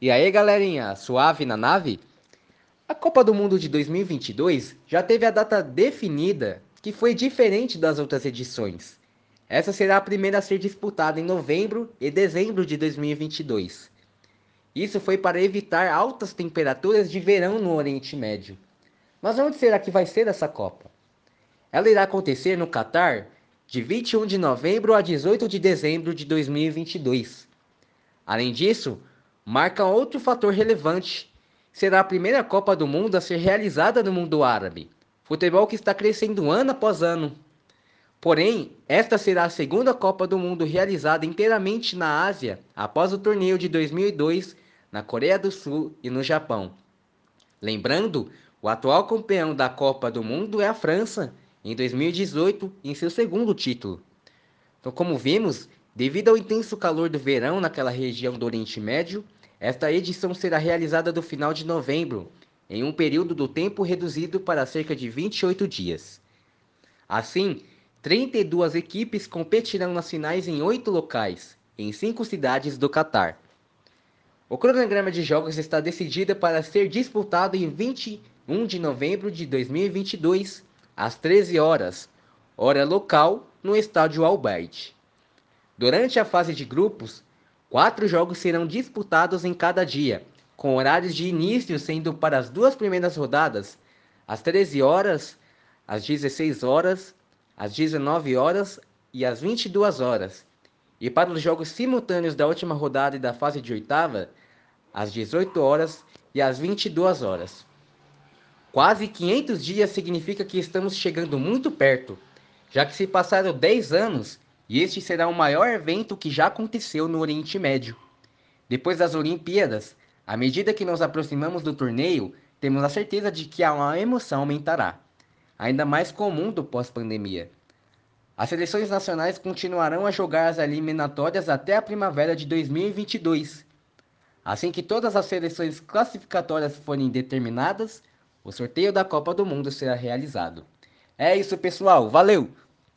E aí, galerinha, suave na nave? A Copa do Mundo de 2022 já teve a data definida, que foi diferente das outras edições. Essa será a primeira a ser disputada em novembro e dezembro de 2022. Isso foi para evitar altas temperaturas de verão no Oriente Médio. Mas onde será que vai ser essa Copa? Ela irá acontecer no Catar de 21 de novembro a 18 de dezembro de 2022. Além disso, marca outro fator relevante. Será a primeira Copa do Mundo a ser realizada no mundo árabe, futebol que está crescendo ano após ano. Porém, esta será a segunda Copa do Mundo realizada inteiramente na Ásia após o torneio de 2002 na Coreia do Sul e no Japão. Lembrando, o atual campeão da Copa do Mundo é a França, em 2018, em seu segundo título. Então, como vimos, devido ao intenso calor do verão naquela região do Oriente Médio, esta edição será realizada no final de novembro, em um período do tempo reduzido para cerca de 28 dias. Assim, 32 equipes competirão nas finais em oito locais, em cinco cidades do Catar. O cronograma de jogos está decidido para ser disputado em 21 de novembro de 2022, às 13 horas, hora local, no estádio Albert. Durante a fase de grupos, Quatro jogos serão disputados em cada dia, com horários de início sendo para as duas primeiras rodadas, às 13 horas, às 16 horas, às 19 horas e às 22 horas. E para os jogos simultâneos da última rodada e da fase de oitava, às 18 horas e às 22 horas. Quase 500 dias significa que estamos chegando muito perto, já que se passaram 10 anos e este será o maior evento que já aconteceu no Oriente Médio. Depois das Olimpíadas, à medida que nos aproximamos do torneio, temos a certeza de que a emoção aumentará, ainda mais com o mundo pós-pandemia. As seleções nacionais continuarão a jogar as eliminatórias até a primavera de 2022. Assim que todas as seleções classificatórias forem determinadas, o sorteio da Copa do Mundo será realizado. É isso, pessoal. Valeu!